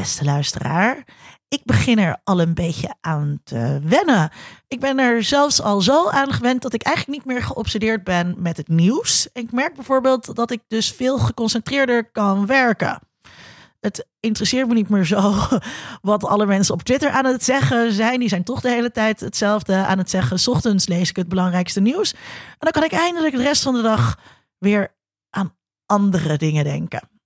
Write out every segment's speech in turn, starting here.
beste luisteraar. Ik begin er al een beetje aan te wennen. Ik ben er zelfs al zo aan gewend dat ik eigenlijk niet meer geobsedeerd ben met het nieuws. Ik merk bijvoorbeeld dat ik dus veel geconcentreerder kan werken. Het interesseert me niet meer zo wat alle mensen op Twitter aan het zeggen zijn. Die zijn toch de hele tijd hetzelfde aan het zeggen. S ochtends lees ik het belangrijkste nieuws. En dan kan ik eindelijk de rest van de dag weer aan andere dingen denken.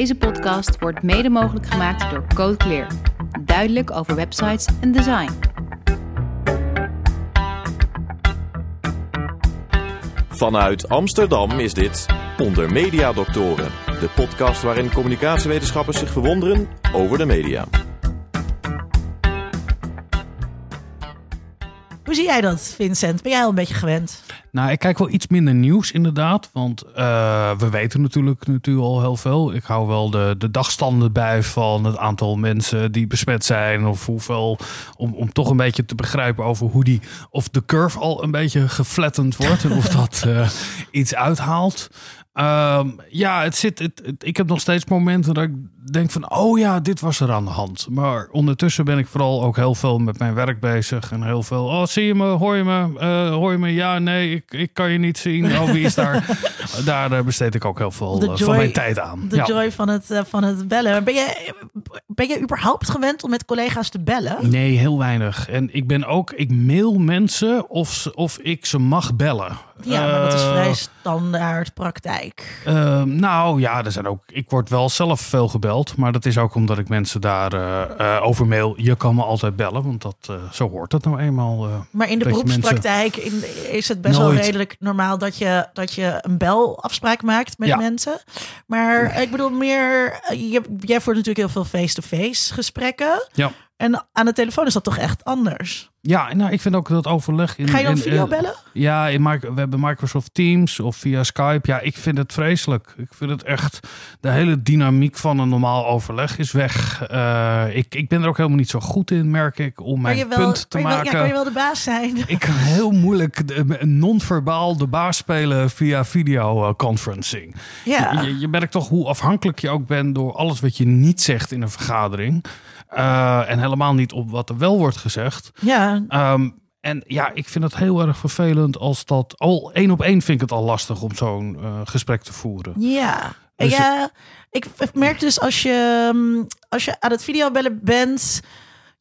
Deze podcast wordt mede mogelijk gemaakt door Code Clear. Duidelijk over websites en design. Vanuit Amsterdam is dit Onder Media Doctoren, de podcast waarin communicatiewetenschappers zich verwonderen over de media. Hoe zie jij dat, Vincent? Ben jij al een beetje gewend? Nou, ik kijk wel iets minder nieuws inderdaad. Want uh, we weten natuurlijk, natuurlijk al heel veel. Ik hou wel de, de dagstanden bij van het aantal mensen die besmet zijn. Of hoeveel, om, om toch een beetje te begrijpen over hoe die, of de curve al een beetje geflattend wordt. en of dat uh, iets uithaalt. Um, ja, het zit, het, het, ik heb nog steeds momenten dat ik denk van, oh ja, dit was er aan de hand. Maar ondertussen ben ik vooral ook heel veel met mijn werk bezig. En heel veel, oh zie je me, hoor je me, uh, hoor je me? Ja, nee, ik, ik kan je niet zien. Oh, wie is daar? daar besteed ik ook heel veel joy, van mijn tijd aan. De ja. joy van het, uh, van het bellen. Ben je, ben je überhaupt gewend om met collega's te bellen? Nee, heel weinig. En ik ben ook, ik mail mensen of, of ik ze mag bellen. Ja, maar dat is vrij standaard praktijk. Uh, nou ja, er zijn ook. Ik word wel zelf veel gebeld, maar dat is ook omdat ik mensen daar uh, uh, over mail. Je kan me altijd bellen, want dat, zo hoort het nou eenmaal. maar in de beroepspraktijk mensen... is het best Nooit. Wel redelijk normaal dat je, dat je een belafspraak maakt met ja. mensen. Maar ik bedoel meer, je, jij voert natuurlijk heel veel face-to-face -face gesprekken. Ja. En aan de telefoon is dat toch echt anders? Ja, nou, ik vind ook dat overleg. In, Ga je dan in, video bellen? Ja, in, we hebben Microsoft Teams of via Skype. Ja, ik vind het vreselijk. Ik vind het echt. De hele dynamiek van een normaal overleg is weg. Uh, ik, ik ben er ook helemaal niet zo goed in, merk ik, om mijn wel, punt te kan maken. Wel, ja, kan je wel de baas zijn? Ik kan heel moeilijk non-verbaal de baas spelen via videoconferencing. Ja. Je, je merkt toch hoe afhankelijk je ook bent door alles wat je niet zegt in een vergadering. Uh, en helemaal niet op wat er wel wordt gezegd. Ja. Um, en ja, ik vind het heel erg vervelend als dat. Al één op één vind ik het al lastig om zo'n uh, gesprek te voeren. Ja. Dus ja, ik merk dus als je, als je aan het videobellen bent.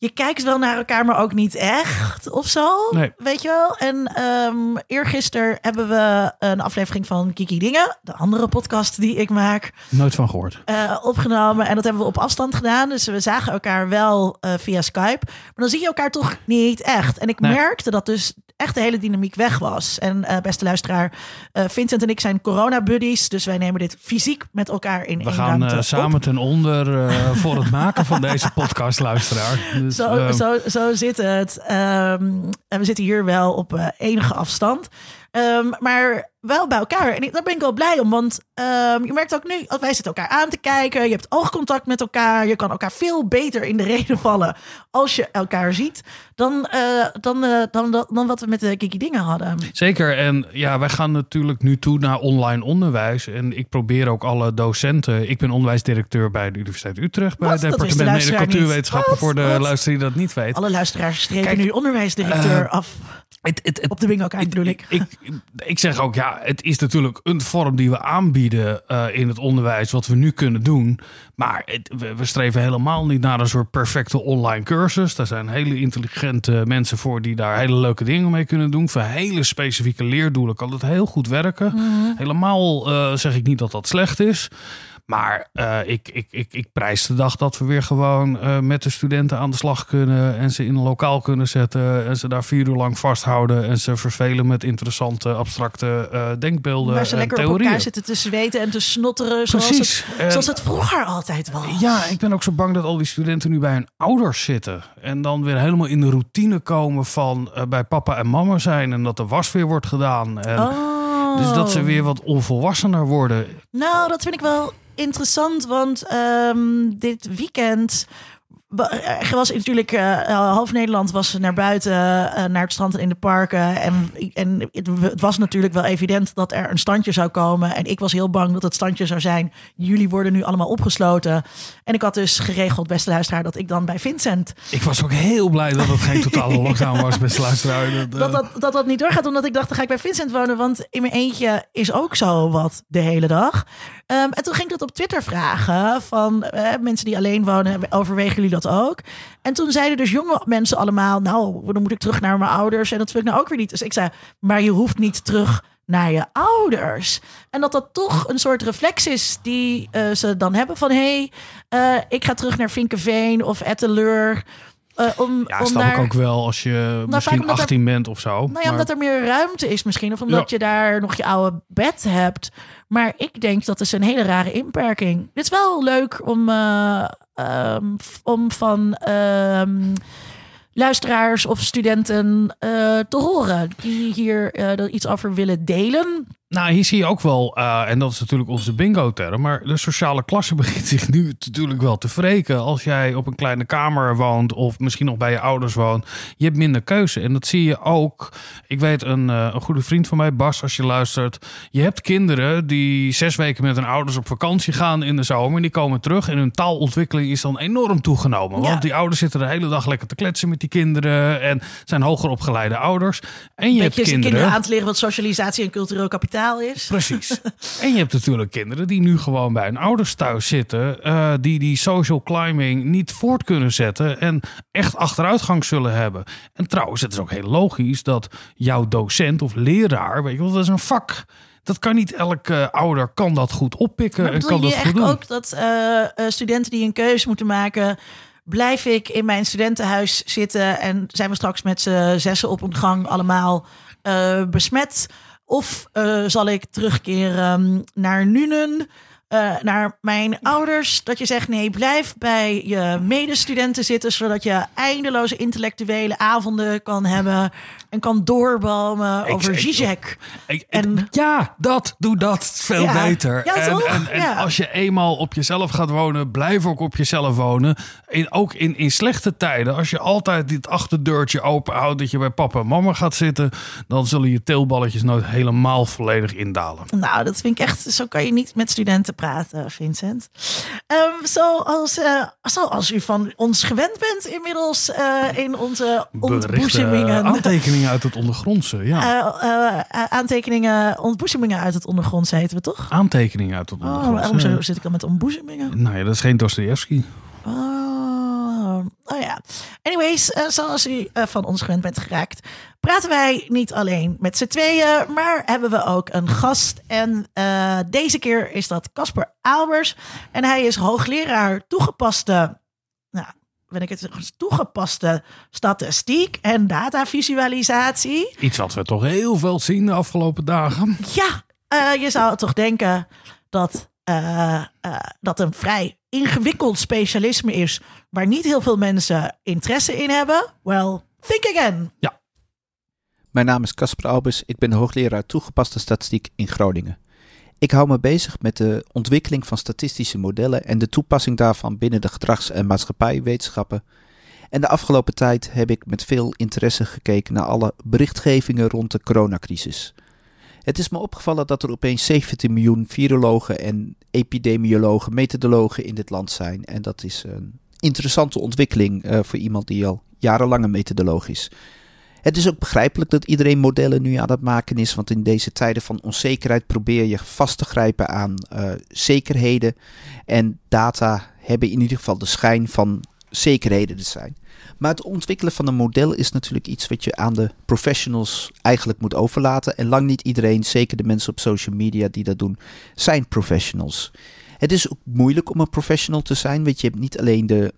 Je kijkt wel naar elkaar, maar ook niet echt of zo. Nee. Weet je wel? En um, eergisteren hebben we een aflevering van Kiki Dingen, de andere podcast die ik maak. Nooit van gehoord. Uh, opgenomen. En dat hebben we op afstand gedaan. Dus we zagen elkaar wel uh, via Skype. Maar dan zie je elkaar toch niet echt. En ik nee. merkte dat dus echt de hele dynamiek weg was. En uh, beste luisteraar, Vincent en ik zijn corona-buddies. Dus wij nemen dit fysiek met elkaar in we gaan samen op. ten onder voor het maken van deze podcast, luisteraar. Dus, zo, uh, zo, zo zit het. Um, en we zitten hier wel op uh, enige afstand. Um, maar wel bij elkaar. En ik, daar ben ik wel blij om. Want um, je merkt ook nu, wij zitten elkaar aan te kijken. Je hebt oogcontact met elkaar. Je kan elkaar veel beter in de reden vallen als je elkaar ziet. Dan, uh, dan, uh, dan, dan, dan wat we met de Kiki Dingen hadden. Zeker. En ja, wij gaan natuurlijk nu toe naar online onderwijs. En ik probeer ook alle docenten. Ik ben onderwijsdirecteur bij de Universiteit Utrecht. Bij het departement Mede cultuurwetenschappen. Voor de wat? luisteraar die dat niet weet. Alle luisteraars strepen nu onderwijsdirecteur uh, af. Het, het, het, op de kaart bedoel ik. ik. Ik zeg ook, ja, het is natuurlijk een vorm die we aanbieden uh, in het onderwijs, wat we nu kunnen doen. Maar het, we, we, streven helemaal niet naar een soort perfecte online cursus. Daar zijn hele intelligente mensen voor die daar hele leuke dingen mee kunnen doen. Voor hele specifieke leerdoelen kan het heel goed werken. Mhm. Helemaal uh, zeg ik niet dat dat slecht is. Maar uh, ik, ik, ik, ik prijs de dag dat we weer gewoon uh, met de studenten aan de slag kunnen. En ze in een lokaal kunnen zetten. En ze daar vier uur lang vasthouden. En ze vervelen met interessante, abstracte uh, denkbeelden. Waar ze en lekker theorieën. op elkaar zitten te zweten en te snotteren. Zoals het, en, zoals het vroeger altijd was. Ja, ik ben ook zo bang dat al die studenten nu bij hun ouders zitten. En dan weer helemaal in de routine komen van bij papa en mama zijn. En dat de was weer wordt gedaan. En oh. Dus dat ze weer wat onvolwassener worden. Nou, dat vind ik wel interessant, want um, dit weekend er was natuurlijk uh, half Nederland was naar buiten, uh, naar het strand en in de parken. En, en het, was natuurlijk wel evident dat er een standje zou komen. En ik was heel bang dat het standje zou zijn. Jullie worden nu allemaal opgesloten. En ik had dus geregeld, beste luisteraar, dat ik dan bij Vincent. Ik was ook heel blij dat het geen totale lockdown was, beste luisteraar. Dat dat, dat dat niet doorgaat, omdat ik dacht, dan ga ik bij Vincent wonen. Want in mijn eentje is ook zo wat de hele dag. Um, en toen ging ik dat op Twitter vragen van mensen die alleen wonen, overwegen jullie dat ook? En toen zeiden dus jonge mensen allemaal, nou, dan moet ik terug naar mijn ouders. En dat wil ik nou ook weer niet. Dus ik zei, maar je hoeft niet terug naar je ouders. En dat dat toch een soort reflex is die uh, ze dan hebben van... hé, hey, uh, ik ga terug naar Vinkenveen of Etteleur... Uh, om, ja, om snap daar, ik ook wel als je Nou, misschien vaak omdat 18 bent of zo. nou ja, maar- omdat er meer ruimte is misschien. Of omdat Ja. je daar nog je oude bed hebt. Maar ik denk dat is een hele rare inperking. Dit is wel leuk om, eh, ehm, om van ehm, luisteraars of studenten eh, te horen. Die hier eh, iets over willen delen. Nou, hier zie je ook wel, eh, en dat is natuurlijk onze bingo-term, maar de sociale klasse begint zich nu natuurlijk wel te wreken. Als jij op een kleine kamer woont of misschien nog bij je ouders woont, je hebt minder keuze. En dat zie je ook. Ik weet een, eh, een goede vriend van mij, Bas, als je luistert. Je hebt kinderen die zes weken met hun ouders op vakantie gaan in de zomer. En die komen terug en hun taalontwikkeling is dan enorm toegenomen. Ja. Want die ouders zitten de hele dag lekker te kletsen met die kinderen en zijn hoger opgeleide ouders. En je hebt kinderen. kinderen aan te leren wat socialisatie en cultureel kapitaal is. Precies. en je hebt natuurlijk kinderen die nu gewoon bij hun ouders thuis zitten, eh, die die social climbing niet voort kunnen zetten en echt achteruitgang zullen hebben. En trouwens, het is ook heel logisch dat jouw docent of leraar, weet je wel, dat is een vak. Dat kan niet elke ouder kan dat goed oppikken Maar en kan je dat echt goed doen. ook dat eh, eh, studenten die een keuze moeten maken... blijf ik in mijn studentenhuis zitten... en zijn we straks met z'n zessen op een gang allemaal eh, besmet... Of eh, zal ik terugkeren mm, naar Nuenen, eh, naar mijn ouders? Dat je zegt, nee, blijf bij je medestudenten zitten... zodat je eindeloze intellectuele avonden kan hebben... en kan doorbomen Ik- over Zizek. Ik- En- ja, dat, doe dat veel Ja. beter. Ja, en toch? en, en Ja. als je eenmaal op jezelf gaat wonen, blijf ook op jezelf wonen. In, ook in, in slechte tijden, als je altijd dit achterdeurtje open houdt, dat je bij papa en mama gaat zitten, dan zullen je teelballetjes nooit helemaal volledig indalen. Nou, dat vind ik echt. Zo kan je niet met studenten praten, Vincent. Ehm, zoals, eh, zoals u van ons gewend bent inmiddels eh, in onze ontboezemingen. aantekeningen uit het ondergrondse, ja. eh, eh, aantekeningen, ontboezemingen uit het ondergrond heten we toch? aantekeningen uit het Oh, ondergrondse. waarom zo zit ik dan met ontboezemingen? Nou ja, dat is geen Dostoevsky. Oh, oh ja. Anyways, eh, zoals u eh, van ons gewend bent geraakt, praten wij niet alleen met z'n tweeën, maar hebben we ook een gast. En eh, deze keer is dat Casper Albers. En hij is hoogleraar toegepaste, ben ik het toegepaste statistiek en datavisualisatie. Iets wat we toch heel veel zien de afgelopen dagen. Ja, eh, je zou toch denken dat eh, eh, dat een vrij ingewikkeld specialisme is waar niet heel veel mensen interesse in hebben. Well, think again. Mijn naam is Casper Albers, ik ben hoogleraar toegepaste statistiek in Groningen. Ik hou me bezig met de ontwikkeling van statistische modellen en de toepassing daarvan binnen de gedrags- en maatschappijwetenschappen. En de afgelopen tijd heb ik met veel interesse gekeken naar alle berichtgevingen rond de coronacrisis. Het is me opgevallen dat er opeens 17 miljoen virologen en epidemiologen, methodologen in dit land zijn. En dat is een interessante ontwikkeling eh, voor iemand die al jarenlang een methodoloog is. Het is ook begrijpelijk dat iedereen modellen nu aan het maken is, want in deze tijden van onzekerheid probeer je vast te grijpen aan eh, zekerheden. En data hebben in ieder geval de schijn van zekerheden te zijn. Maar het ontwikkelen van een model is natuurlijk iets wat je aan de professionals eigenlijk moet overlaten. En lang niet iedereen, zeker de mensen op social media die dat doen, zijn professionals. Het is ook moeilijk om een professional te zijn, want je hebt niet alleen de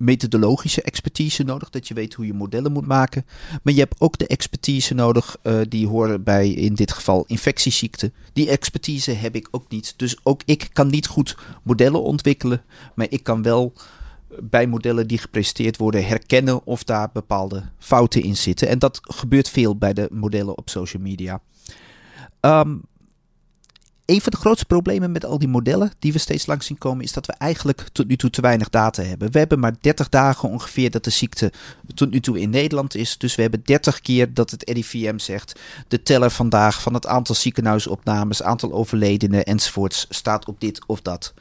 methodologische expertise nodig, dat je weet hoe je modellen moet maken. Maar je hebt ook de expertise nodig, eh, die horen bij in dit geval infectieziekten. Die expertise heb ik ook niet. Dus ook ik kan niet goed modellen ontwikkelen, maar ik kan wel bij modellen die gepresenteerd worden herkennen of daar bepaalde fouten in zitten. En dat gebeurt veel bij de modellen op social media. Ehm, een van de grootste problemen met al die modellen die we steeds langs zien komen, is dat we eigenlijk tot nu toe te weinig data hebben. We hebben maar 30 dagen ongeveer dat de ziekte tot nu toe in Nederland is. Dus we hebben 30 keer dat het RIVM zegt, de teller vandaag van het aantal ziekenhuisopnames, aantal overledenen enzovoorts staat op dit of dat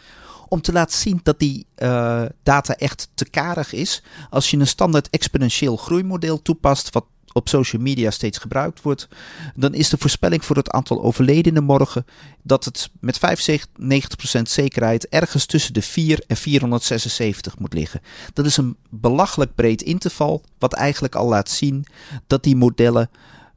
om te laten zien dat die uh, data echt te karig is. Als je een standaard exponentieel groeimodel toepast, wat op social media steeds gebruikt wordt, dan is de voorspelling voor het aantal overledenen morgen dat het met 95% zekerheid ergens tussen de 4 en 476 moet liggen. Dat is een belachelijk breed interval, wat eigenlijk al laat zien dat die modellen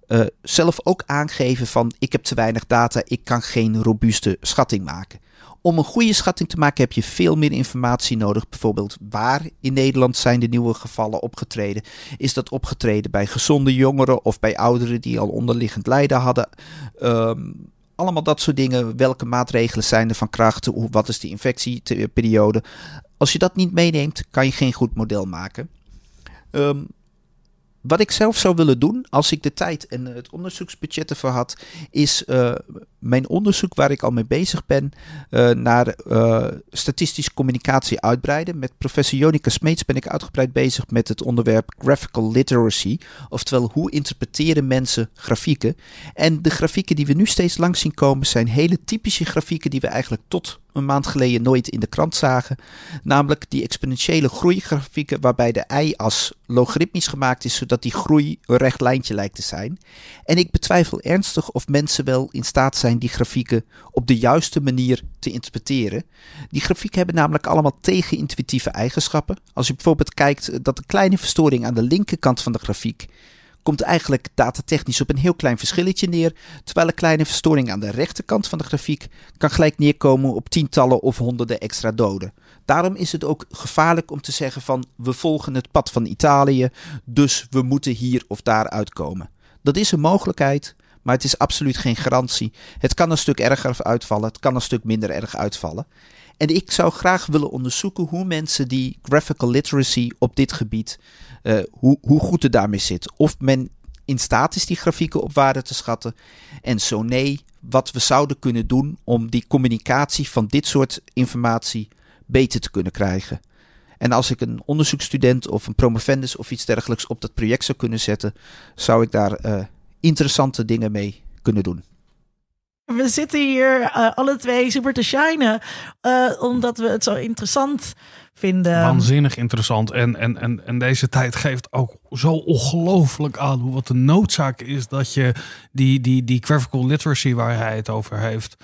uh, zelf ook aangeven van ik heb te weinig data, ik kan geen robuuste schatting maken. Om een goede schatting te maken heb je veel meer informatie nodig. Bijvoorbeeld waar in Nederland zijn de nieuwe gevallen opgetreden. Is dat opgetreden bij gezonde jongeren of bij ouderen die al onderliggend lijden hadden? Um, allemaal dat soort dingen. Welke maatregelen zijn er van kracht? Wat is de infectieperiode? Als je dat niet meeneemt, kan je geen goed model maken. Um, wat ik zelf zou willen doen, als ik de tijd en het onderzoeksbudget ervoor had, is uh, mijn onderzoek waar ik al mee bezig ben uh, naar statistische communicatie uitbreiden. Met professor Jonica Smeets ben ik uitgebreid bezig met het onderwerp graphical literacy. Oftewel, hoe interpreteren mensen grafieken? En de grafieken die we nu steeds langs zien komen zijn hele typische grafieken die we eigenlijk tot een maand geleden nooit in de krant zagen. Namelijk die exponentiële groeigrafieken waarbij de y-as logaritmisch gemaakt is zodat die groei een recht lijntje lijkt te zijn. En ik betwijfel ernstig of mensen wel in staat zijn die grafieken op de juiste manier te interpreteren. Die grafieken hebben namelijk allemaal tegenintuïtieve eigenschappen. Als je bijvoorbeeld kijkt dat een kleine verstoring aan de linkerkant van de grafiek komt eigenlijk datatechnisch op een heel klein verschilletje neer, terwijl een kleine verstoring aan de rechterkant van de grafiek kan gelijk neerkomen op tientallen of honderden extra doden. Daarom is het ook gevaarlijk om te zeggen van we volgen het pad van Italië, dus we moeten hier of daar uitkomen. Dat is een mogelijkheid, maar het is absoluut geen garantie. Het kan een stuk erger uitvallen, het kan een stuk minder erg uitvallen. En ik zou graag willen onderzoeken hoe mensen die graphical literacy op dit gebied, uh, hoe, hoe goed het daarmee zit. Of men in staat is die grafieken op waarde te schatten. En zo nee, wat we zouden kunnen doen om die communicatie van dit soort informatie beter te kunnen krijgen. En als ik een onderzoeksstudent of een promovendus of iets dergelijks op dat project zou kunnen zetten, zou ik daar uh, interessante dingen mee kunnen doen. We zitten hier uh, alle twee super te shinen, omdat we het zo interessant vinden. Waanzinnig interessant. En, en, en, en deze tijd geeft ook zo ongelooflijk aan hoe wat de noodzaak is dat je die, die, die graphical literacy waar hij het over heeft,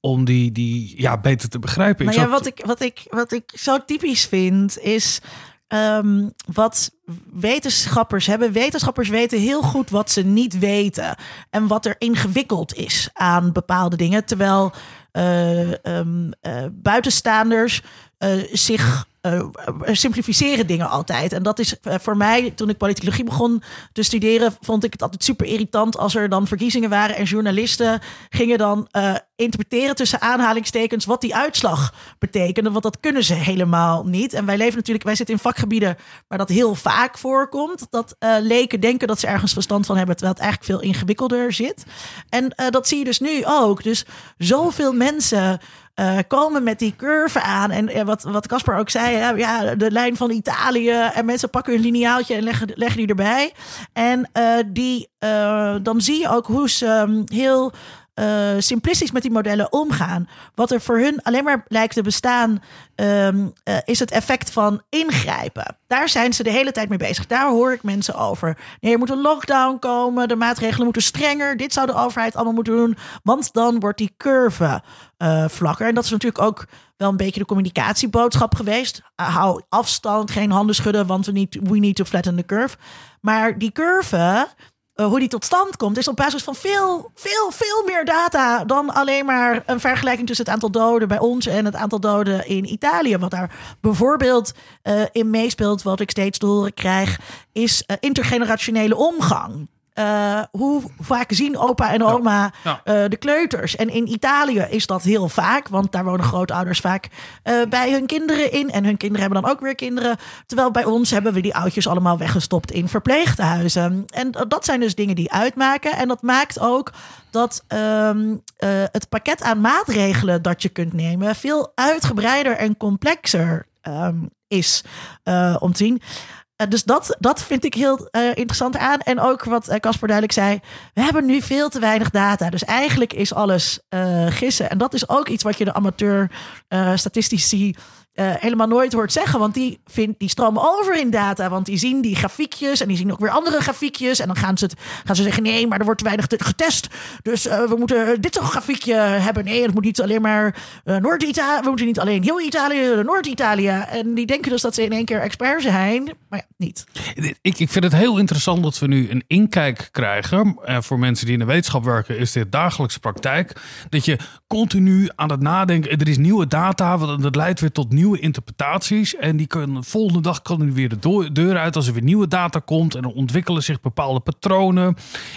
om die, die ja, beter te begrijpen. Maar ja, wat ik, wat, ik, wat ik zo typisch vind, is um, wat wetenschappers hebben. Wetenschappers weten heel goed wat ze niet weten. En wat er ingewikkeld is aan bepaalde dingen. Terwijl uh, um, uh, buitenstaanders uh, zich uh, simplificeren dingen altijd. En dat is uh, voor mij, toen ik politicologie begon te studeren, vond ik het altijd super irritant als er dan verkiezingen waren en journalisten gingen dan interpreteren tussen aanhalingstekens wat die uitslag betekende. Want dat kunnen ze helemaal niet. En wij leven natuurlijk, wij zitten in vakgebieden waar dat heel vaak voorkomt. Dat leken denken dat ze ergens verstand van hebben, terwijl het eigenlijk veel ingewikkelder zit. En dat zie je dus nu ook. Dus zoveel mensen uh, komen met die curve aan. En wat, wat ook zei, ja, de lijn van Italië. En mensen pakken een lineaaltje en leggen, leggen die erbij. En uh, die, dan zie je ook hoe ze um, heel uh, simplistisch met die modellen omgaan. Wat er voor hun alleen maar lijkt te bestaan, um, uh, is het effect van ingrijpen. Daar zijn ze de hele tijd mee bezig. Daar hoor ik mensen over. Nee, er moet een lockdown komen, de maatregelen moeten strenger. Dit zou de overheid allemaal moeten doen, want dan wordt die curve uh, vlakker. En dat is natuurlijk ook wel een beetje de communicatieboodschap geweest. hou afstand, geen handen schudden, want we need, we need to flatten the curve. Maar die curve uh, hoe die tot stand komt, is op basis van veel, veel, veel meer data dan alleen maar een vergelijking tussen het aantal doden bij ons en het aantal doden in Italië. Wat daar bijvoorbeeld uh, in meespeelt, wat ik steeds te horen krijg, is uh, intergenerationele omgang. Eh, hoe vaak zien opa en oma Ja. eh, de kleuters? En in Italië is dat heel vaak, want daar wonen grootouders vaak eh, bij hun kinderen in. En hun kinderen hebben dan ook weer kinderen. Terwijl bij ons hebben we die oudjes allemaal weggestopt in verpleeghuizen. En dat zijn dus dingen die uitmaken. En dat maakt ook dat ehm, eh, het pakket aan maatregelen dat je kunt nemen veel uitgebreider en complexer ehm, is om te zien. Eh, dus dat, dat vind ik heel eh, interessant aan. En ook wat eh, Casper duidelijk zei. We hebben nu veel te weinig data. Dus eigenlijk is alles gissen. En dat is ook iets wat je de amateur statistici eh, helemaal nooit hoort zeggen. Want die, vind, die stromen over in data. Want die zien die grafiekjes en die zien ook weer andere grafiekjes. En dan gaan ze, het, gaan ze zeggen: nee, maar er wordt te weinig te- getest. Dus eh, we moeten dit toch grafiekje hebben. Nee, het moet niet alleen maar eh, Noord-Italië. We moeten niet alleen heel Italië, Noord-Italië. En die denken dus dat ze in één keer expert zijn. Maar ja, niet. Ik, ik vind het heel interessant dat we nu een inkijk krijgen. Voor mensen die in de wetenschap werken, is dit dagelijkse praktijk. Dat je continu aan het nadenken. Er is nieuwe data, want dat leidt weer tot nieuwe interpretaties. En die kunnen de volgende dag kan er weer de deur uit als er weer nieuwe data komt. En dan ontwikkelen zich bepaalde patronen.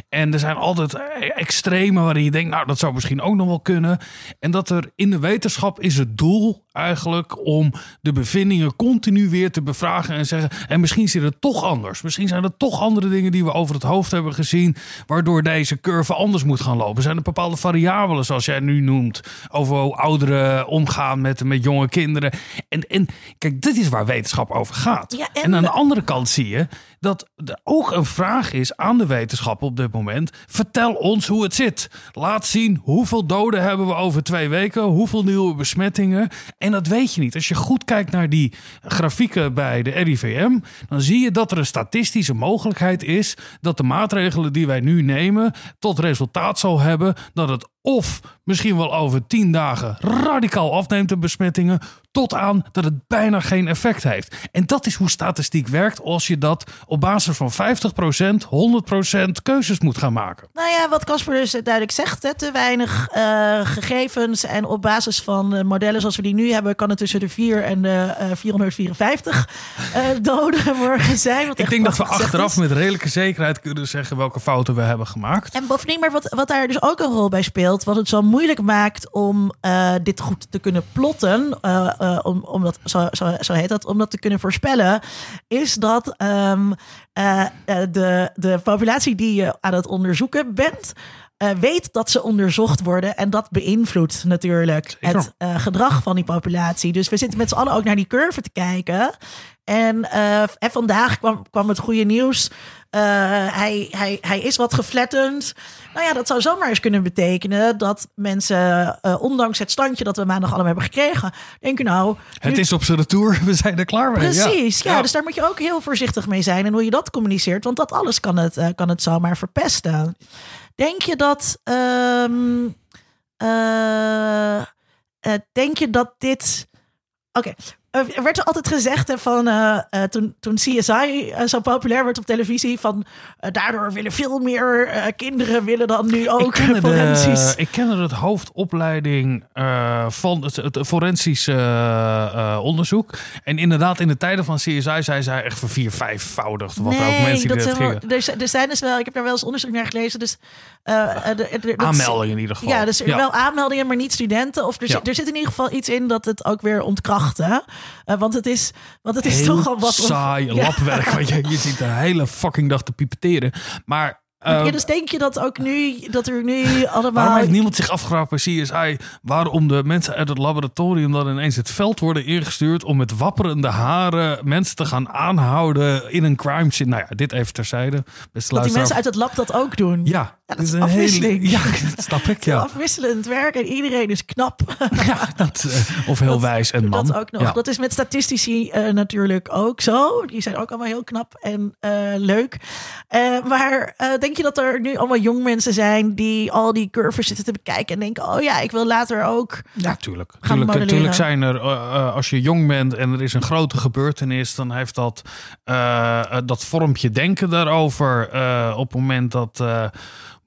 En er zijn altijd eh, extreme waarin je denkt, nou, dat zou misschien ook nog wel kunnen. En dat er in de wetenschap is het doel eigenlijk om de bevindingen continu weer te bevragen en zeggen. En misschien zit het toch anders. Misschien zijn er toch andere dingen die we over het hoofd hebben gezien. Waardoor deze curve anders moet gaan lopen. Zijn er bepaalde variabelen, zoals jij nu noemt. Over hoe ouderen omgaan met, met jonge kinderen. En, en kijk, dit is waar wetenschap over gaat. Ja, en en aan de andere kant zie je dat er ook een vraag is aan de wetenschap op dit moment. Vertel ons hoe het zit. Laat zien hoeveel doden hebben we over twee weken. Hoeveel nieuwe besmettingen. En dat weet je niet. Als je goed kijkt naar die grafieken bij de RIVM. Dan zie je dat er een statistische mogelijkheid is. Dat de maatregelen die wij nu nemen. tot resultaat zal hebben dat het of misschien wel over tien dagen radicaal afneemt de besmettingen. Tot aan dat het bijna geen effect heeft. En dat is hoe statistiek werkt als je dat op basis van 50%, 100% keuzes moet gaan maken. Nou ja, wat Casper dus duidelijk zegt, hè, te weinig eh, gegevens. En op basis van eh, modellen zoals we die nu hebben, kan het tussen de 4 en de eh, 454 eh, doden morgen zijn. Ik denk dat we achteraf is. met redelijke zekerheid kunnen zeggen welke fouten we hebben gemaakt. En bovendien, maar wat, wat daar dus ook een rol bij speelt, wat het zo moeilijk maakt om eh, dit goed te kunnen plotten, eh, eh, om, om dat, zo, zo, heet dat, om dat te kunnen voorspellen, is dat ehm, eh, eh, de, de populatie die je aan het onderzoeken bent, eh, weet dat ze onderzocht worden. En dat beïnvloedt natuurlijk Zeker. het eh, gedrag van die populatie. Dus we zitten met z'n allen ook naar die curve te kijken. En, eh, en vandaag kwam, kwam het goede nieuws. Hij, hij, hij is wat geflattend. Nou ja, dat zou zomaar eens kunnen betekenen dat mensen, ondanks het standje dat we maandag allemaal hebben gekregen, denken nou. Het is op zijn retour, we zijn er klaar mee. Precies, ja. Dus daar moet je ook heel voorzichtig mee zijn en hoe je dat communiceert, want dat alles kan het, kan het zomaar verpesten. Denk je dat. ehm, eh, eh, denk je dat dit. Oké. Er werd er altijd gezegd hè, van eh, eh, toen, toen CSI eh, zo populair werd op televisie, van daardoor willen veel meer kinderen willen dan nu ook ik kende, forensisch. de, ik kende het hoofdopleiding van het, het forensisch onderzoek. En inderdaad, in de tijden van CSI zei zij echt voor vier, vijfvoudigd. Wat er ook mensen die dat zijn gingen. er, zijn- er zijn dus wel, ik heb daar wel eens onderzoek naar gelezen. Dus, Aanmeldingen in ieder geval. Ja, dus er wel aanmeldingen, maar niet studenten. Of er, Ja. zit, er zit in ieder geval iets in dat het ook weer ontkracht. Eh, want het is, want het is Heel toch al wat. saai Ja. labwerk. Want je, je zit de hele fucking dag te pipeteren. Maar... Ja, eh, dus denk je dat ook nu, dat er nu allemaal. Waarom heeft niemand zich afgevraagd bij CSI waarom de mensen uit het laboratorium dan ineens het veld worden ingestuurd om met wapperende haren mensen te gaan aanhouden in een crime scene? Nou ja, dit even terzijde. Dat die mensen uit het lab dat ook doen. Ja, dat is een afwisseling. Hele, ja, dat snap ik. Ja, Afwisselend werk en iedereen is knap. ja dat, eh, of heel Dat- wijs en man. Dat ook nog. Ja. Dat is met statistici eh, natuurlijk ook zo. Die zijn ook allemaal heel knap en eh, leuk. Maar denk je dat er nu allemaal jong mensen zijn die al die curves zitten te bekijken en denken: oh ja, ik wil later ook. Ja, tuurlijk. Gaan Tuurlijk, tuurlijk zijn er, als je jong bent en er is een grote gebeurtenis, dan heeft dat, dat vormpje denken daarover. op het moment dat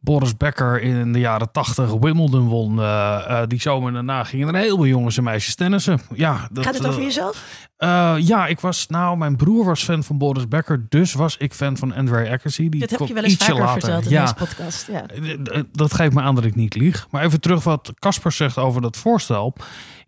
Boris Becker in de jaren 80 Wimbledon won. eh, eh, die zomer daarna gingen er heel veel jongens en meisjes tennissen. Ja, dat, Gaat het over eh, jezelf? ja, ik was, nou, mijn broer was fan van Boris Becker, dus was ik fan van Andre Agassi. Die Dit heb je wel eens vaker later. verteld in ja, deze podcast. Ja. Dat geeft me aan dat ik niet lieg. Maar even terug wat Casper zegt over dat voorstel.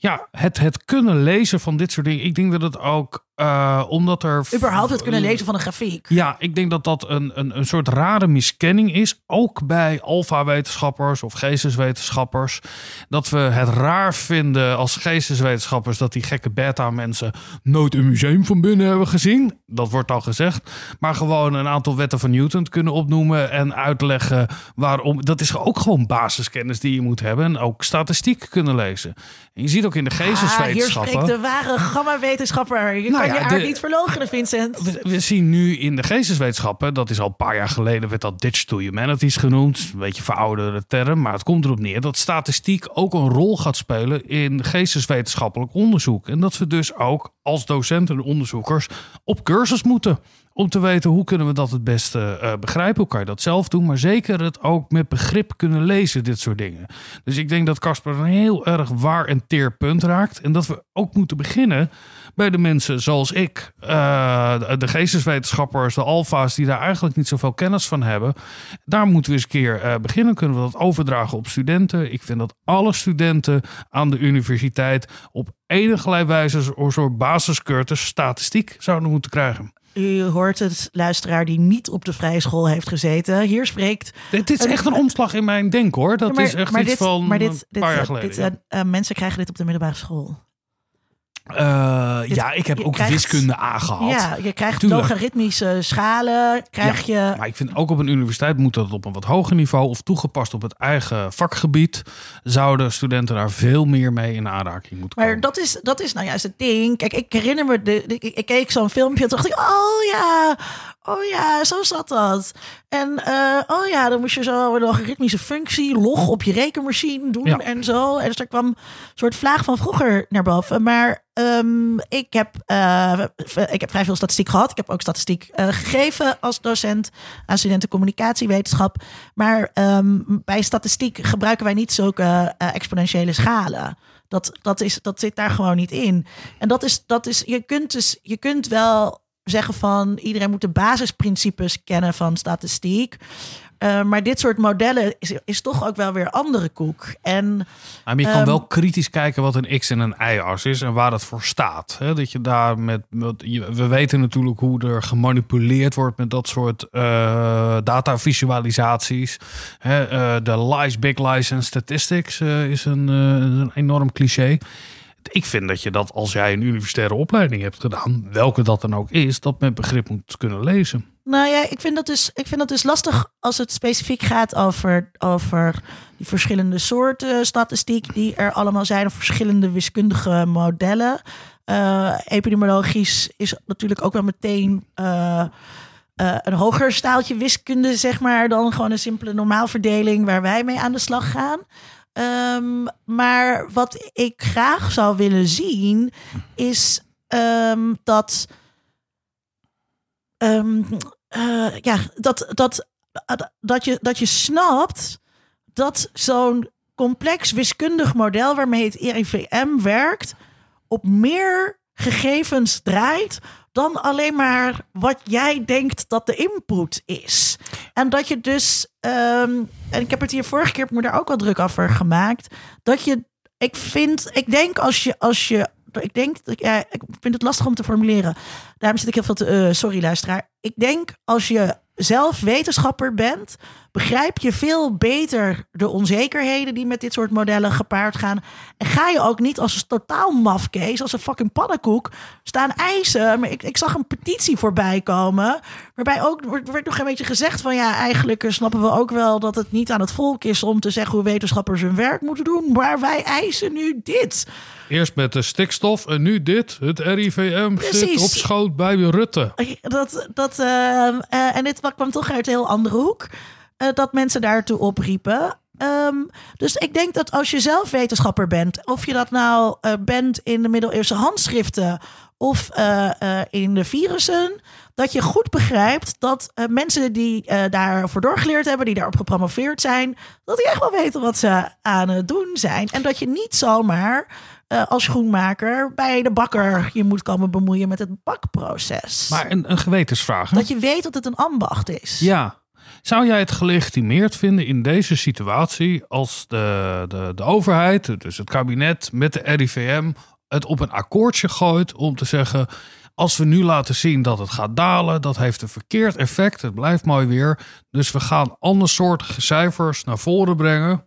Ja, het, het kunnen lezen van dit soort dingen. Ik denk dat het ook, eh, omdat er... Überhaupt het kunnen lezen van een grafiek. Ja, ik denk dat dat een, een, een soort rare miskenning is. Ook bij alfa-wetenschappers of geesteswetenschappers. Dat we het raar vinden als geesteswetenschappers... dat die gekke beta-mensen nooit een museum van binnen hebben gezien. Dat wordt al gezegd. Maar gewoon een aantal wetten van Newton kunnen opnoemen... en uitleggen waarom. Dat is ook gewoon basiskennis die je moet hebben. En ook statistiek kunnen lezen. En je ziet ook in de Ah, hier geesteswetenschappen... spreekt de ware gamma-wetenschapper. Je Nou kan ja, je de- niet verloochenen, Vincent. We, we zien nu in de geesteswetenschappen, dat is al een paar jaar geleden, werd dat digital humanities genoemd. Een beetje verouderde term, maar het komt erop neer dat statistiek ook een rol gaat spelen in geesteswetenschappelijk onderzoek. En dat we dus ook als docenten en onderzoekers op cursus moeten. Om te weten hoe kunnen we dat het beste eh, begrijpen. Hoe kan je dat zelf doen. Maar zeker het ook met begrip kunnen lezen. Dit soort dingen. Dus ik denk dat Casper een heel erg waar en teer punt raakt. En dat we ook moeten beginnen bij de mensen zoals ik. eh, de- de geesteswetenschappers, de alfa's. Die daar eigenlijk niet zoveel kennis van hebben. Daar moeten we eens een keer eh, beginnen. Kunnen we dat overdragen op studenten. Ik vind dat alle studenten aan de universiteit op enige wijze een soort basiscursus statistiek zouden moeten krijgen. U hoort het, luisteraar die niet op de vrije school heeft gezeten. Hier spreekt... Dit is echt een omslag in mijn denk hoor. Dat Ja, maar- is echt maar iets dit- van maar dit, een dit, paar eh, jaar geleden. dit, ja. eh, eh, mensen krijgen dit op de middelbare school. Eh, dit- ja, ik heb ook krijgt- wiskunde aangehad. Ja, je krijgt Tuurlijk. logaritmische schalen. Krijg je... Maar ik vind ook op een universiteit moet dat op een wat hoger niveau of toegepast op het eigen vakgebied. Zouden studenten daar veel meer mee in aanraking moeten komen. Maar dat is, dat is nou juist het ding. Kijk, ik herinner me, de, de- ik, ik keek zo'n filmpje en dacht ik, oh ja, oh ja, zo zat dat. En eh, oh ja, dan moest je zo een logaritmische functie, log op je rekenmachine doen Ja. en zo. En dus er kwam een soort vlaag van vroeger naar boven. Maar ehm, ik, heb, eh, ik heb vrij veel statistiek gehad. Ik heb ook statistiek eh, gegeven als docent aan studenten communicatiewetenschap. Maar ehm, bij statistiek gebruiken wij niet zulke exponentiële schalen. Dat, dat, is, dat zit daar gewoon niet in. En dat is, dat is je, kunt dus, je kunt wel zeggen van iedereen moet de basisprincipes kennen van statistiek. Eh, maar dit soort modellen is, is toch ook wel weer andere koek. En Maar je kan Ehm, wel kritisch kijken wat een x- en een y-as is en waar dat voor staat. Hè? Dat je daar met, we weten natuurlijk hoe er gemanipuleerd wordt met dat soort eh datavisualisaties. Eh, de lies, big lies en statistics is een, een enorm cliché. Ik vind dat je dat als jij een universitaire opleiding hebt gedaan, welke dat dan ook is, dat met begrip moet kunnen lezen. Nou ja, ik vind dat dus, ik vind dat dus lastig als het specifiek gaat over, over die verschillende soorten statistiek die er allemaal zijn, of verschillende wiskundige modellen. Eh, epidemiologisch is natuurlijk ook wel meteen eh, eh, een hoger staaltje wiskunde, zeg maar, dan gewoon een simpele normaalverdeling waar wij mee aan de slag gaan. Ehm, maar wat ik graag zou willen zien, is ehm, dat ehm, eh, ja, dat, dat, dat, je, dat je snapt dat zo'n complex wiskundig model waarmee het RIVM werkt, op meer gegevens draait dan alleen maar wat jij denkt dat de input is. En dat je dus, en ik heb het hier vorige keer, me daar ook al druk over gemaakt, dat je, ik vind, ik denk als je, als je, ik denk, ja, ik vind het lastig om te formuleren. Daarom zit ik heel veel te, eh, sorry luisteraar. Ik denk als je zelf wetenschapper bent, begrijp je veel beter de onzekerheden die met dit soort modellen gepaard gaan. En ga je ook niet als een totaal mafkees, als een fucking pannenkoek, staan eisen. Maar ik, ik zag een petitie voorbij komen, waarbij ook wordt nog een beetje gezegd van ja, eigenlijk eh, snappen we ook wel dat het niet aan het volk is om te zeggen hoe wetenschappers hun werk moeten doen, maar wij eisen nu dit. Eerst met de stikstof en nu dit. Het RIVM zit op schoot bij Rutte. Dat, dat, ehm, eh, en dit kwam toch uit een heel andere hoek. eh, dat mensen daartoe opriepen. Ehm, dus ik denk dat als je zelf wetenschapper bent, of je dat nou eh, bent in de middeleeuwse handschriften of uh, uh, in de virussen, dat je goed begrijpt dat uh, mensen die daarvoor doorgeleerd hebben, die daarop gepromoveerd zijn, dat die echt wel weten wat ze aan het doen zijn. En dat je niet zomaar als schoenmaker bij de bakker je moet komen bemoeien met het bakproces. Maar een, een gewetensvraag. Dat je weet dat het een ambacht is. Ja, zou jij het gelegitimeerd vinden in deze situatie als de, de, de overheid, dus het kabinet met de RIVM, het op een akkoordje gooit om te zeggen. Als we nu laten zien dat het gaat dalen, dat heeft een verkeerd effect. Het blijft mooi weer. Dus we gaan andersoortige cijfers naar voren brengen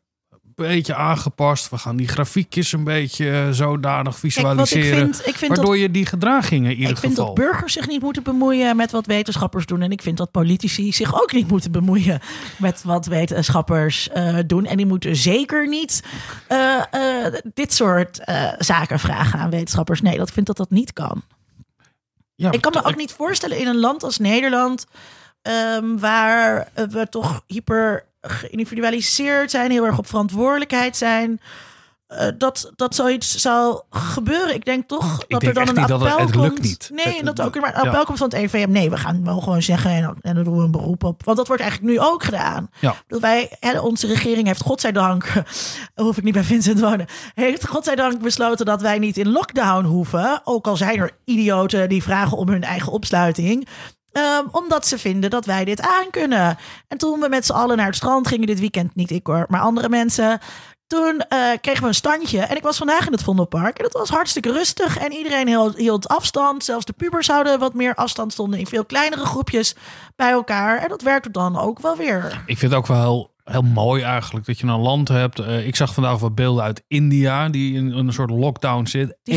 beetje aangepast. We gaan die grafiekjes een beetje uh, zodanig visualiseren. Kijk, ik vind, ik vind waardoor dat, je die gedragingen in ieder ik geval... Ik vind dat burgers zich niet moeten bemoeien met wat wetenschappers doen. En ik vind dat politici zich ook niet moeten bemoeien met wat wetenschappers uh, doen. En die moeten zeker niet uh, dit soort zaken vragen aan wetenschappers. Nee, dat vind dat dat niet kan. Ja, ik kan me ook niet voorstellen in een land als Nederland... Um, waar we toch hyper geïndividualiseerd zijn, heel erg op verantwoordelijkheid zijn. Uh, dat, dat zoiets zou gebeuren. Ik denk toch ik dat denk er dan een appel dat het, het komt. niet. Nee, het, dat ook maar een appel komt van het EVM. Nee, we gaan wel gewoon zeggen en, en dan doen we een beroep op. Want dat wordt eigenlijk nu ook gedaan. Ja. Dat wij, hè, onze regering heeft, godzijdank, hoef ik niet bij Vincent wonen, heeft godzijdank besloten dat wij niet in lockdown hoeven. Ook al zijn er idioten die vragen om hun eigen opsluiting. Um, omdat ze vinden dat wij dit aankunnen. En toen we met z'n allen naar het strand gingen dit weekend, niet ik hoor, maar andere mensen. Toen uh, kregen we een standje. En ik was vandaag in het Vondelpark. En dat was hartstikke rustig. En iedereen hield, afstand. Zelfs de pubers houden wat meer afstand. Stonden in veel kleinere groepjes bij elkaar. En dat werkte dan ook wel weer. Ik vind het ook wel heel heel mooi eigenlijk dat je een land hebt. Uh, ik zag vandaag wat beelden uit India die in, een soort lockdown zit. 1,3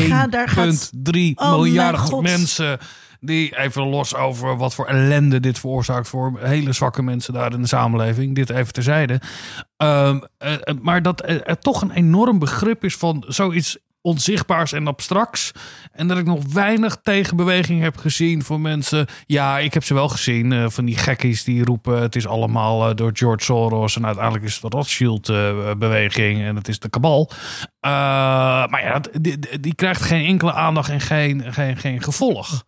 oh, miljard mensen die even los over wat voor ellende dit veroorzaakt voor hele zwakke mensen daar in de samenleving. Dit even terzijde. Um, maar dat er toch een enorm begrip is van zoiets onzichtbaars en abstracts. En dat ik nog weinig tegenbeweging heb gezien voor mensen. Ja, ik heb ze wel gezien. Uh, van die gekkies die roepen: het is allemaal door George Soros. En uiteindelijk is het de Rothschild-beweging. en het is de kabal. Maar ja, die, die, krijgt geen enkele aandacht en geen, geen, geen gevolg.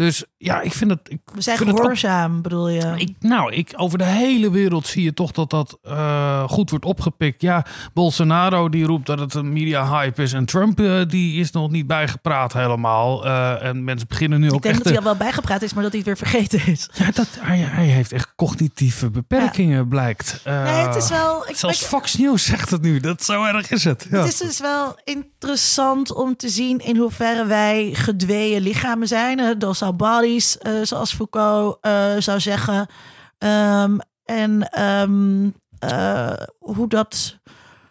Dus ja, ik vind het. Ik We zijn gehoorzaam, ook, bedoel je? Ik, nou, ik, over de hele wereld zie je toch dat dat uh, goed wordt opgepikt. Ja, Bolsonaro die roept dat het een media hype is. En Trump uh, die is nog niet bijgepraat helemaal. Uh, en mensen beginnen nu ik ook denk echt... dat hij al wel bijgepraat is, maar dat hij het weer vergeten is. Ja, dat, hij, hij heeft echt cognitieve beperkingen, ja. blijkt. nee, het is wel... Ik, zelfs Fox News zegt het nu. Dat zo erg is het. Ja. Het is dus wel interessant om te zien in hoeverre wij gedweeën lichamen zijn. Bodies, uh, zoals Foucault uh, zou zeggen. Um, en um, uh, hoe dat.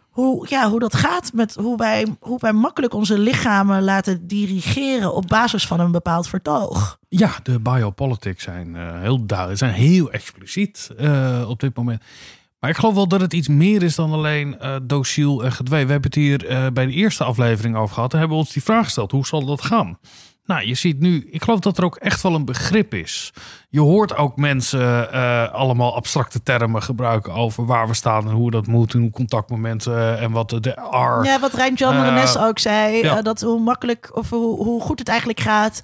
Hoe, ja, hoe dat gaat met hoe wij, hoe wij makkelijk onze lichamen laten dirigeren op basis van een bepaald vertoog. Ja, de biopolitics zijn heel duidelijk, zijn heel expliciet op dit moment. Maar ik geloof wel dat het iets meer is dan alleen uh, dociel en gedwee. We hebben het hier bij de eerste aflevering over gehad. En hebben ons die vraag gesteld: hoe zal dat gaan? Nou, je ziet nu, ik geloof dat er ook echt wel een begrip is. Je hoort ook mensen uh, allemaal abstracte termen gebruiken over waar we staan en hoe dat moet en hoe contactmomenten uh, en wat de R. Ja, wat Rijn Jan uh, ook zei, ja. dat hoe makkelijk of hoe, hoe goed het eigenlijk gaat.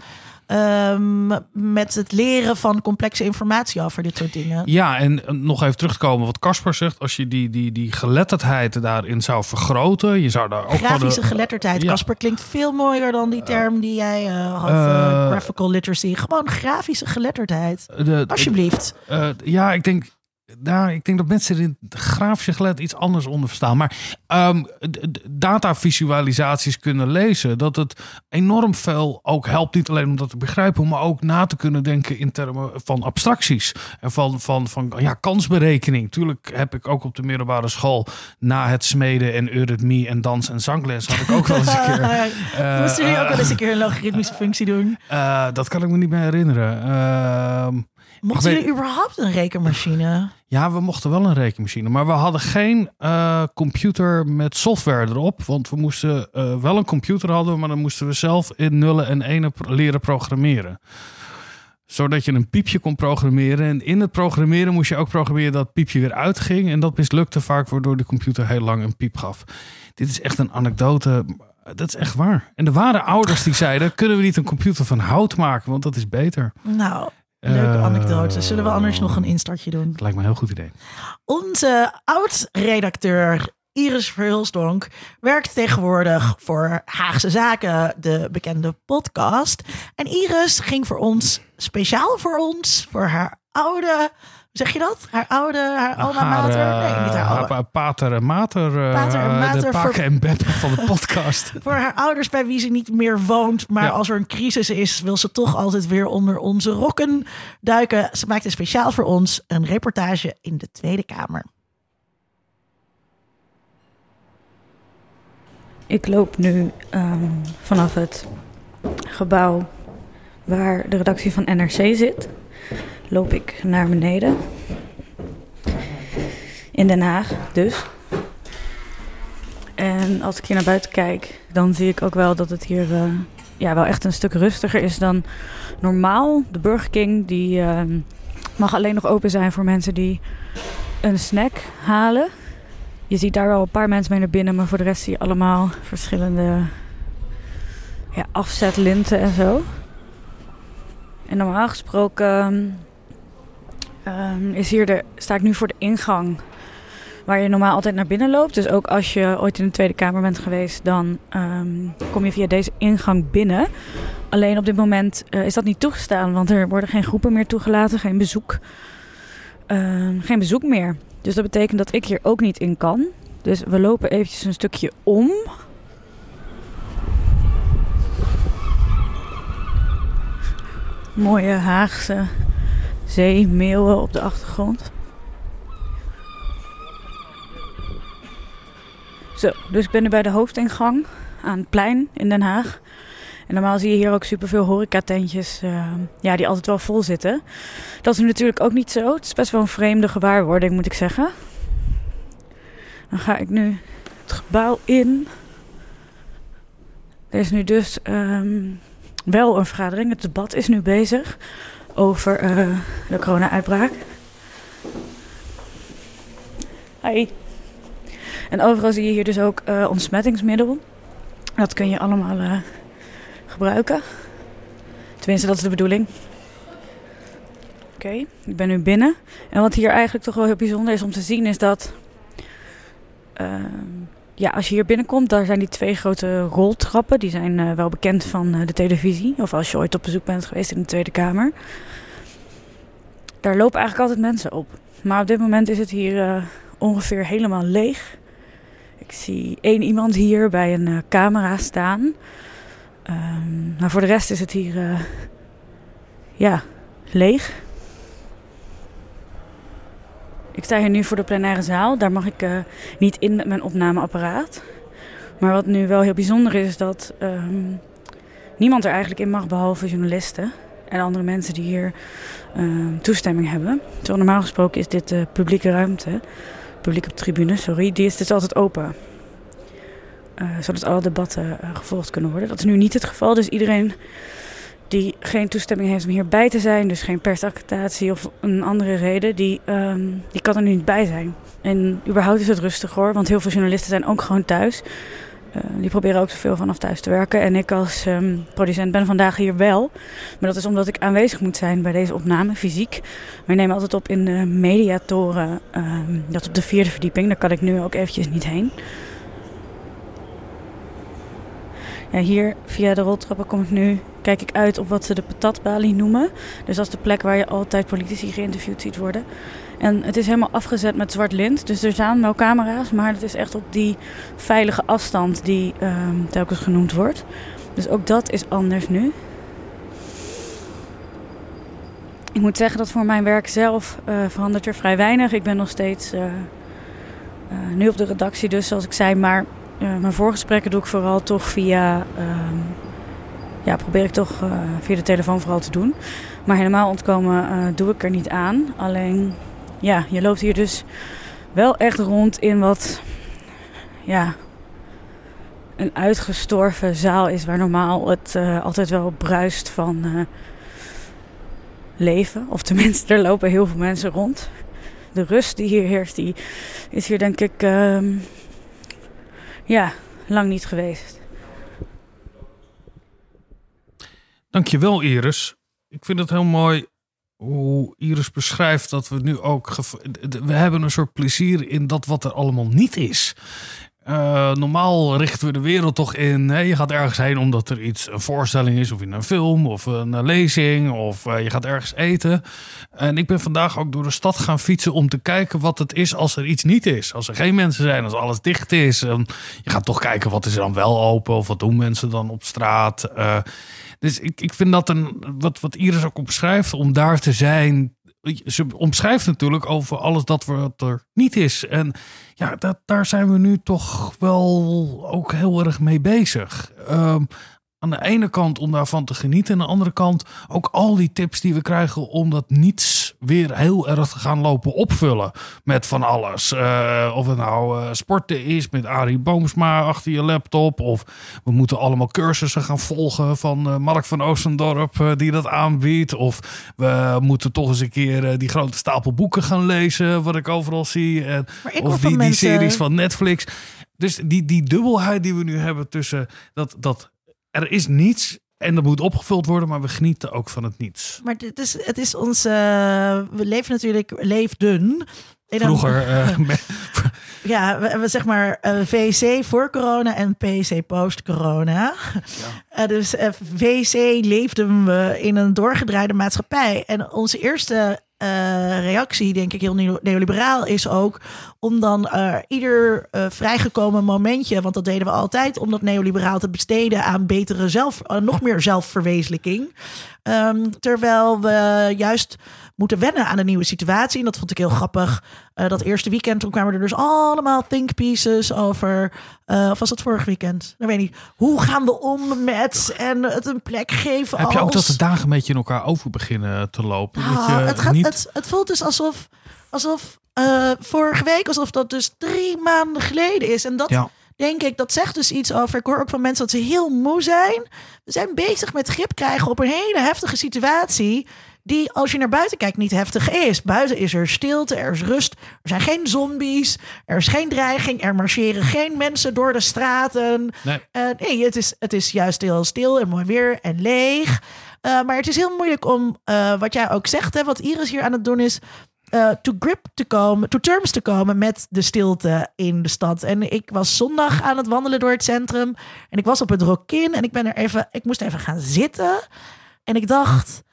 Um, met het leren van complexe informatie over dit soort dingen. Ja, en nog even terugkomen wat Casper zegt. Als je die, die, die geletterdheid daarin zou vergroten. Je zou daar ook Grafische de, geletterdheid. Casper ja. klinkt veel mooier dan die term die jij uh, had. Uh, graphical literacy. Gewoon grafische geletterdheid. De, Alsjeblieft. Ja, ik denk nou, ik denk dat mensen in het grafische gelet iets anders onder verstaan. Maar um, datavisualisaties kunnen lezen, dat het enorm veel ook helpt. Niet alleen om dat te begrijpen, maar ook na te kunnen denken in termen van abstracties. En van, van, van ja, kansberekening. Tuurlijk heb ik ook op de middelbare school na het smeden en eurythmie en dans- en zangles had ik ook wel eens een keer. Uh, Moest jullie ook wel eens een keer een logaritmische functie doen? Uh, dat kan ik me niet meer herinneren. Uh, Mochten jullie überhaupt een rekenmachine? Ja, we mochten wel een rekenmachine. Maar we hadden geen uh, computer met software erop. Want we moesten uh, wel een computer hadden, maar dan moesten we zelf in nullen en enen leren programmeren. Zodat je een piepje kon programmeren. En in het programmeren moest je ook programmeren dat piepje weer uitging. En dat mislukte vaak, waardoor de computer heel lang een piep gaf. Dit is echt een anekdote. Dat is echt waar. En er waren ouders die zeiden: kunnen we niet een computer van hout maken? Want dat is beter. Nou, leuke Eh, anekdote. Zullen we anders nog een instartje doen? Dat lijkt me een heel goed idee. Onze oud-redacteur Iris Verhulsdonk werkt tegenwoordig voor Haagse Zaken, de bekende podcast. En Iris ging voor ons, speciaal voor ons, voor haar oude, zeg je dat? Haar oude, haar alma mater? Nee, niet haar oude. pa- Pater en mater. eh, Pater en mater de pakken voor- en beppen van de podcast. Voor haar ouders bij wie ze niet meer woont. Maar Ja. als er een crisis is, wil ze toch altijd weer onder onze rokken duiken. Ze maakte speciaal voor ons een reportage in de Tweede Kamer. Ik loop nu ehm, vanaf het gebouw waar de redactie van NRC zit. Loop ik naar beneden. In Den Haag dus. En als ik hier naar buiten kijk, dan zie ik ook wel dat het hier eh, ja, wel echt een stuk rustiger is dan normaal. De Burger King die, ehm, mag alleen nog open zijn voor mensen die een snack halen. Je ziet daar wel een paar mensen mee naar binnen, maar voor de rest zie je allemaal verschillende ja, afzetlinten en zo. En normaal gesproken ehm, is hier de, sta ik nu voor de ingang waar je normaal altijd naar binnen loopt. Dus ook als je ooit in de Tweede Kamer bent geweest, dan ehm, kom je via deze ingang binnen. Alleen op dit moment eh, is dat niet toegestaan, want er worden geen groepen meer toegelaten, geen bezoek. Ehm, geen bezoek meer. Dus dat betekent dat ik hier ook niet in kan. Dus we lopen eventjes een stukje om. Mooie Haagse zee, meeuwen op de achtergrond. Zo, dus ik ben nu bij de hoofdingang aan het plein in Den Haag. En normaal zie je hier ook superveel horecatentjes uh, ja, die altijd wel vol zitten. Dat is natuurlijk ook niet zo. Het is best wel een vreemde gewaarwording, moet ik zeggen. Dan ga ik nu het gebouw in. Er is nu dus um, wel een vergadering. Het debat is nu bezig over uh, de corona-uitbraak. Hi. En overal zie je hier dus ook uh, ontsmettingsmiddel. Dat kun je allemaal uh, gebruiken. Tenminste, dat is de bedoeling. Oké, okay, ik ben nu binnen. En wat hier eigenlijk toch wel heel bijzonder is om te zien is dat... Ja, als je hier binnenkomt, daar zijn die twee grote roltrappen. Die zijn uh, wel bekend van uh, de televisie. Of als je ooit op bezoek bent geweest in de Tweede Kamer. Daar lopen eigenlijk altijd mensen op. Maar op dit moment is het hier uh, ongeveer helemaal leeg. Ik zie één iemand hier bij een camera staan. Um, maar voor de rest is het hier ja, leeg. Ik sta hier nu voor de plenaire zaal. Daar mag ik uh, niet in met mijn opnameapparaat. Maar wat nu wel heel bijzonder is, is dat um, niemand er eigenlijk in mag behalve journalisten en andere mensen die hier uh, toestemming hebben. Terwijl normaal gesproken is dit de publieke ruimte, publieke tribune, sorry, die is dus altijd open. Uh, zodat alle debatten gevolgd kunnen worden. Dat is nu niet het geval, dus iedereen die geen toestemming heeft om hierbij te zijn, dus geen persaccreditatie of een andere reden, die, um, die kan er nu niet bij zijn. En überhaupt is het rustig hoor, want heel veel journalisten zijn ook gewoon thuis. Uh, die proberen ook zoveel vanaf thuis te werken. En ik als um, producent ben vandaag hier wel. Maar dat is omdat ik aanwezig moet zijn bij deze opname, fysiek. Wij nemen altijd op in de mediatoren, um, dat op de vierde verdieping. Daar kan ik nu ook eventjes niet heen. Ja, hier via de roltrappen kom ik nu, kijk ik uit op wat ze de patatbalie noemen. Dus dat is de plek waar je altijd politici geïnterviewd ziet worden. En het is helemaal afgezet met zwart lint. Dus er staan wel camera's, maar het is echt op die veilige afstand die um, telkens genoemd wordt. Dus ook dat is anders nu. Ik moet zeggen dat voor mijn werk zelf uh, verandert er vrij weinig. Ik ben nog steeds uh, uh, nu op de redactie dus, zoals ik zei, maar mijn voorgesprekken doe ik vooral toch via. Uh, ja, probeer ik toch uh, via de telefoon vooral te doen. Maar helemaal ontkomen uh, doe ik er niet aan. Alleen, ja, je loopt hier dus wel echt rond in wat. Ja. Een uitgestorven zaal is waar normaal het uh, altijd wel bruist van leven. Of tenminste, er lopen heel veel mensen rond. De rust die hier heerst, die is hier denk ik ja, lang niet geweest. Dankjewel Iris. Ik vind het heel mooi hoe Iris beschrijft dat we nu ook... We hebben een soort plezier in dat wat er allemaal niet is. Eh, normaal richten we de wereld toch in. Hè, je gaat ergens heen omdat er iets, een voorstelling is, of in een film, of een eh, lezing, of eh, je gaat ergens eten. En ik ben vandaag ook door de stad gaan fietsen om te kijken wat het is als er iets niet is. Als er geen mensen zijn, als alles dicht is. Je gaat toch kijken wat is er dan wel open, of wat doen mensen dan op straat. Dus ik, ik vind dat een, wat, wat Iris ook omschrijft, om daar te zijn. Ze omschrijft natuurlijk over alles dat wat er niet is. En ja, daar zijn we nu toch wel ook heel erg mee bezig. Ehm, aan de ene kant om daarvan te genieten. En aan de andere kant ook al die tips die we krijgen om dat niets weer heel erg te gaan lopen opvullen. Met van alles. Eh, of het nou eh, sporten is met Arie Boomsma achter je laptop. Of we moeten allemaal cursussen gaan volgen van eh, Mark van Oostendorp die dat aanbiedt. Of we moeten toch eens een keer die grote stapel boeken gaan lezen. Wat ik overal zie. En, ik of die, die mensen- series van Netflix. Dus die, die dubbelheid die we nu hebben tussen dat, dat er is niets en dat moet opgevuld worden, maar we genieten ook van het niets. Maar dit is, het is ons. eh, we leven natuurlijk, leefden. in een- Vroeger, eh, Ja, we, we zeg maar eh, VC voor corona en PC post corona. Eh, dus VC leefden we in een doorgedraaide maatschappij. En onze eerste eh, reactie, denk ik, heel neo- neoliberaal is ook om dan eh, ieder eh, vrijgekomen momentje, want dat deden we altijd, om dat neoliberaal te besteden aan betere zelf, nog meer zelfverwezenlijking. Ehm, terwijl we juist moeten wennen aan een nieuwe situatie. En dat vond ik heel grappig. Dat eerste weekend, toen kwamen er dus allemaal think pieces over. Eh, of was dat vorig weekend? Ik weet niet. Hoe gaan we om met en het een plek geven heb je ook dat de dagen een beetje in elkaar over beginnen te lopen? dat Ah, je het, gaat, niet... het, het voelt dus alsof, alsof eh, vorige week, alsof dat dus drie maanden geleden is. En dat Ja. denk ik, dat zegt dus iets over. Ik hoor ook van mensen dat ze heel moe zijn. We zijn bezig met grip krijgen op een hele heftige situatie. Die als je naar buiten kijkt niet heftig is. Buiten is er stilte, er is rust. Er zijn geen zombies. Er is geen dreiging. Er marcheren geen mensen door de straten. Nee. Eh, nee, het is, het is juist heel stil en mooi weer en leeg. Eh, maar het is heel moeilijk om, eh, wat jij ook zegt, hè, wat Iris hier aan het doen is, to grip te komen, to terms te komen met de stilte in de stad. En ik was zondag aan het wandelen door het centrum en ik was op het Rokin en ik ben er even, ik moest even gaan zitten en ik dacht.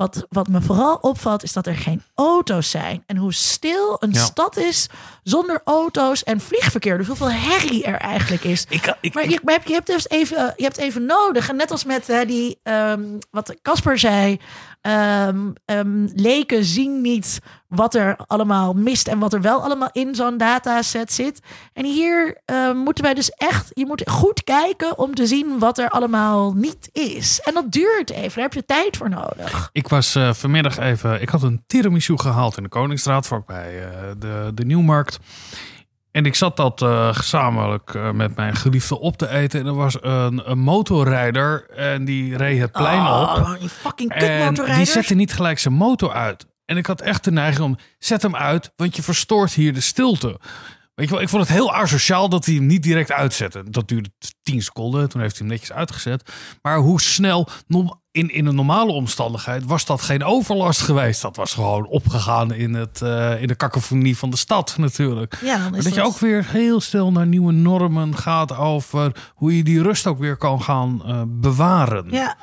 Wat, wat me vooral opvalt is dat er geen auto's zijn. En hoe stil een Ja. stad is zonder auto's en vliegverkeer. Dus hoeveel herrie er eigenlijk is. Ik, ik, Maar je, maar je hebt dus even, je hebt even nodig. En net als met eh, die, ehm, wat Casper zei, ehm, ehm, leken zien niet wat er allemaal mist en wat er wel allemaal in zo'n dataset zit. En hier ehm, moeten wij dus echt, je moet goed kijken om te zien wat er allemaal niet is. En dat duurt even, daar heb je tijd voor nodig. Ik was eh, vanmiddag even. Ik had een tiramisu gehaald in de Koningsstraat, vlakbij eh, de, de Nieuwmarkt. En ik zat dat eh, gezamenlijk eh, met mijn geliefde op te eten. En er was een, een motorrijder en die reed het plein op. Oh, die fucking En die zette niet gelijk zijn motor uit. En ik had echt de neiging om, zet hem uit, want je verstoort hier de stilte. Weet je wel, ik vond het heel asociaal dat hij hem niet direct uitzette. Dat duurde 10 seconden, toen heeft hij hem netjes uitgezet. Maar hoe snel, in, in een normale omstandigheid, was dat geen overlast geweest. Dat was gewoon opgegaan in, het, eh, in de kakofonie van de stad natuurlijk. Ja, dan Maar is dat je ook weer heel stil naar nieuwe normen gaat over hoe je die rust ook weer kan gaan eh, bewaren. Ja.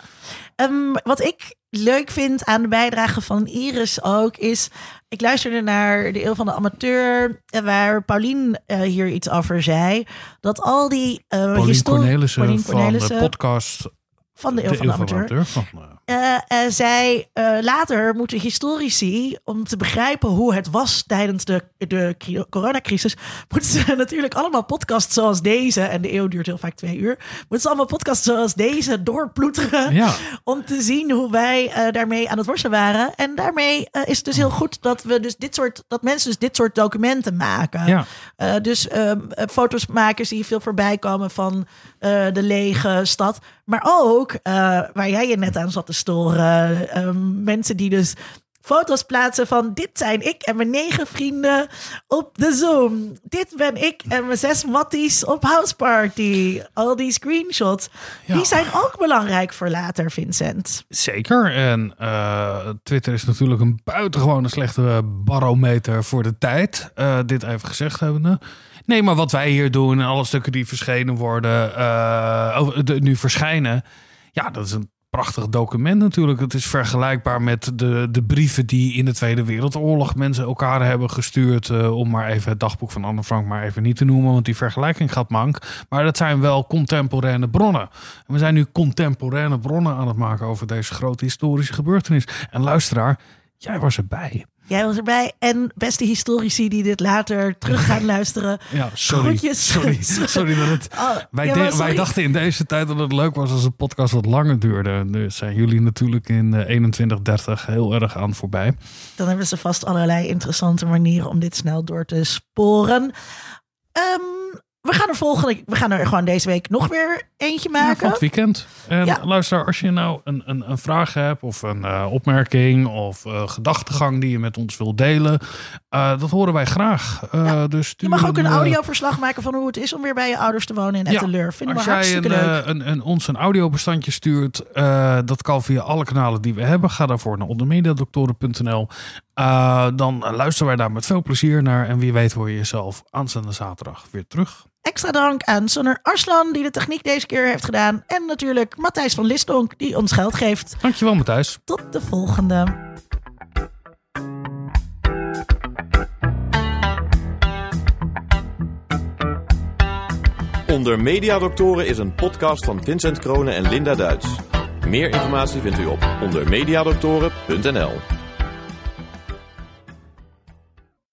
Ehm, wat ik leuk vind aan de bijdrage van Iris ook is... Ik luisterde naar de Eeuw van de Amateur... eh, waar Paulien eh, hier iets over zei. Dat al die uh, Paulien Cornelissen Paulien van Cornelissen de podcast van de Eeuw van de Amateur. Van, eh, zij eh, later moeten historici, om te begrijpen hoe het was tijdens de, de cri- coronacrisis, moeten ze natuurlijk allemaal podcasts zoals deze, en de eeuw duurt heel vaak twee uur, moeten ze allemaal podcasts zoals deze doorploeteren Ja. om te zien hoe wij daarmee aan het worstelen waren. En daarmee is het dus heel goed dat we dus dit soort, dat mensen dus dit soort documenten maken. Ja. Dus ehm, eh, foto's maken zie je veel voorbij komen van de lege stad. Maar ook, waar jij je net aan zat te ehm, mensen die dus foto's plaatsen van dit zijn ik en mijn negen vrienden op de Zoom. Dit ben ik en mijn zes matties op House Party. Al die screenshots. Ja. Die zijn ook belangrijk voor later, Vincent. Zeker. En eh, Twitter is natuurlijk een buitengewone slechte barometer voor de tijd. Eh, dit even gezegd hebbende. Nee, maar wat wij hier doen en alle stukken die verschenen worden, de, nu verschijnen. Ja, dat is een prachtig document natuurlijk. Het is vergelijkbaar met de, de brieven die in de Tweede Wereldoorlog mensen elkaar hebben gestuurd. eh, om maar even het dagboek van Anne Frank maar even niet te noemen, want die vergelijking gaat mank. Maar dat zijn wel contemporaine bronnen. En we zijn nu contemporaine bronnen aan het maken over deze grote historische gebeurtenis. En luisteraar, jij was erbij. Jij was erbij. En beste historici die dit later terug gaan luisteren. Ja, sorry. Groetjes. Sorry, sorry dat het... Oh, Wij, ja, sorry. wij dachten in deze tijd dat het leuk was als een podcast wat langer duurde. Dus zijn jullie natuurlijk in eh, 2130 heel erg aan voorbij. Dan hebben ze vast allerlei interessante manieren om dit snel door te sporen. Ehm, we gaan er volgende, we gaan er gewoon deze week nog weer eentje Ja, van maken. het weekend. En Ja. luister, als je nou een, een, een vraag hebt of een eh, opmerking of eh, gedachtegang die je met ons wilt delen, eh, dat horen wij graag. Ja. Dus je mag ook een audioverslag maken van hoe het is om weer bij je ouders te wonen in Ja, Etteleur. Vinden Als we jij hartstikke een, leuk. een, een, ons een audiobestandje stuurt, dat kan via alle kanalen die we hebben. Ga daarvoor naar ondermediadoktoren.nl. Eh, dan luisteren wij daar met veel plezier naar. En wie weet hoor je jezelf aanstaande zaterdag weer terug. Extra dank aan Sonner Arslan die de techniek deze keer heeft gedaan. En natuurlijk Matthijs van Listonk die ons geld geeft. Dankjewel Matthijs. Tot de volgende. Onder Mediadoktoren is een podcast van Vincent Kronen en Linda Duits. Meer informatie vindt u op ondermediadoktoren.nl.